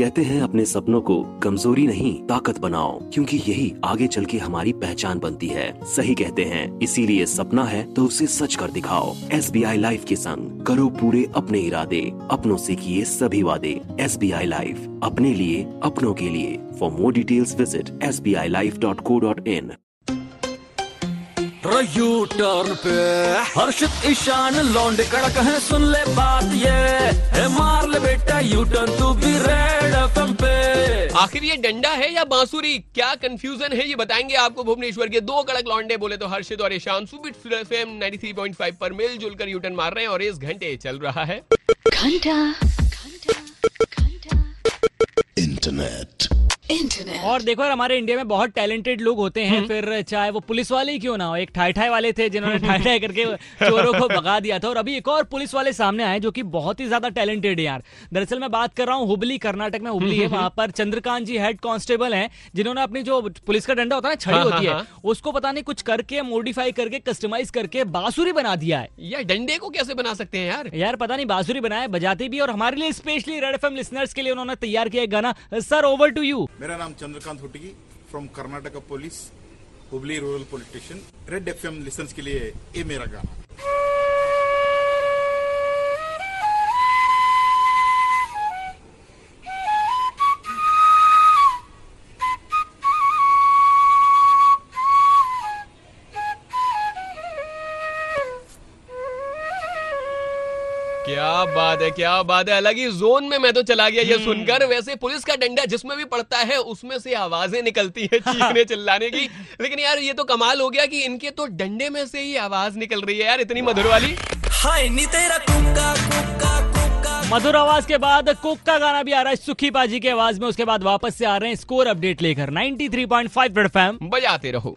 कहते हैं अपने सपनों को कमज़ोरी नहीं, ताकत बनाओ, क्योंकि यही आगे चल के हमारी पहचान बनती है। सही कहते हैं, इसीलिए सपना है तो उसे सच कर दिखाओ। एस बी आई लाइफ के संग करो पूरे अपने इरादे, अपनों से किए सभी वादे। एस बी आई लाइफ, अपने लिए, अपनों के लिए। For more details visit S B I life dot co dot in U turn पे, हर्षित ईशान लौंडे कड़क है, सुन ले बात ये। यू टर्न तू भी रेड एफएम पे। आखिर ये डंडा है या बांसुरी? क्या कंफ्यूजन है? ये बताएँगे आपको भुवनेश्वर के दो कड़क लौंडे बोले तो हर्षित और ईशान। सुबिट एफएम 93.5 पर मिलजुल कर यूटर्न मार रहे हैं और इस घंटे चल रहा है। घंटा घंटा घंटा। Internet internet. और देखो यार हमारे इंडिया में बहुत टैलेंटेड लोग होते हैं फिर चाहे वो पुलिस वाले ही क्यों ना हो एक ठाई ठाई वाले थे जिन्होंने ठाई ठाई करके चोरों को भगा दिया था। और अभी एक और पुलिस वाले सामने आए जो कि बहुत ही ज़्यादा टैलेंटेड है यार। दरअसल मैं बात कर रहा हूँ हुबली कर्नाटक में हुबली है। वहाँ पर चंद्रकांत जी हेड कांस्टेबल है जिन्होंने अपनी जो पुलिस का डंडा होता है छड़ी हाँ, होती हाँ, है उसको पता नहीं कुछ करके मॉडिफाई करके कस्टमाइज करके बांसुरी बना दिया है। यार डंडे को कैसे बना सकते हैं यार? यार पता नहीं बांसुरी बनाया बजाते भी और हमारे लिए स्पेशली रेड एफएम लिसनर्स के लिए उन्होंने तैयार किया गाना सर ओवर टू यू मेरा नाम Chandrakant Hutgi from Karnataka police Hubli rural police station red FM listeners के लिए ये मेरा गाना। क्या बात है क्या बात है। अलग ही जोन में मैं तो चला गया ये सुनकर। वैसे पुलिस का डंडा जिसमें भी पड़ता है उसमें से आवाज़ें निकलती है चीखने चिल्लाने की। लेकिन यार ये तो कमाल हो गया कि इनके तो डंडे में से ही आवाज़ निकल रही है यार इतनी मधुर वाली। हाय नी तेरा कुक्का कुक्का कुक्का। मधुर आवाज़ के बाद कुक का गाना भी आ रहा है। सुखी पाजी की आवाज़ में उसके बाद वापस से आ रहे हैं। स्कोर अपडेट लेकर 93.5 रेड एफएम बजाते रहो।